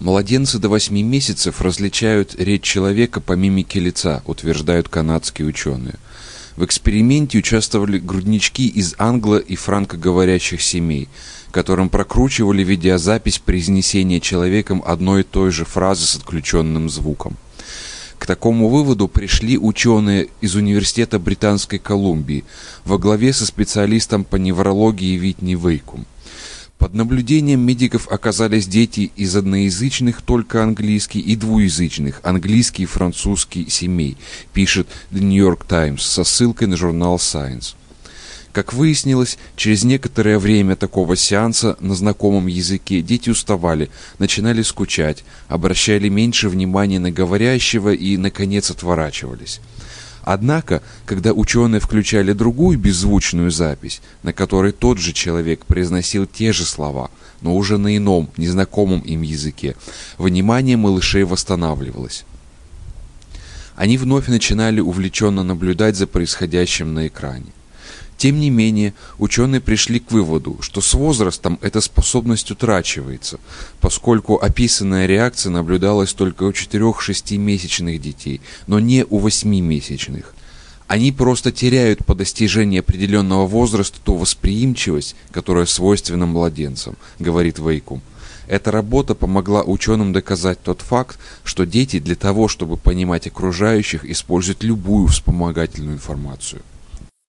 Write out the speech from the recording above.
Младенцы до 8 месяцев различают речь человека по мимике лица, утверждают канадские ученые. В эксперименте участвовали груднички из англо- и франкоговорящих семей, которым прокручивали видеозапись произнесения человеком одной и той же фразы с отключенным звуком. К такому выводу пришли ученые из Университета Британской Колумбии во главе со специалистом по неврологии Витни Вейкум – под наблюдением медиков оказались дети из одноязычных только английский и двуязычных английский и французский семей, пишет The New York Times со ссылкой на журнал Science. Как выяснилось, через некоторое время такого сеанса на знакомом языке дети уставали, начинали скучать, обращали меньше внимания на говорящего и, наконец, отворачивались. Однако, когда ученые включали другую беззвучную запись, на которой тот же человек произносил те же слова, но уже на ином, незнакомом им языке, внимание малышей восстанавливалось. Они вновь начинали увлеченно наблюдать за происходящим на экране. Тем не менее, ученые пришли к выводу, что с возрастом эта способность утрачивается, поскольку описанная реакция наблюдалась только у 4-6 месячных детей, но не у 8-месячных. Они просто теряют по достижении определенного возраста ту восприимчивость, которая свойственна младенцам, говорит Вейкум. Эта работа помогла ученым доказать тот факт, что дети для того, чтобы понимать окружающих, используют любую вспомогательную информацию –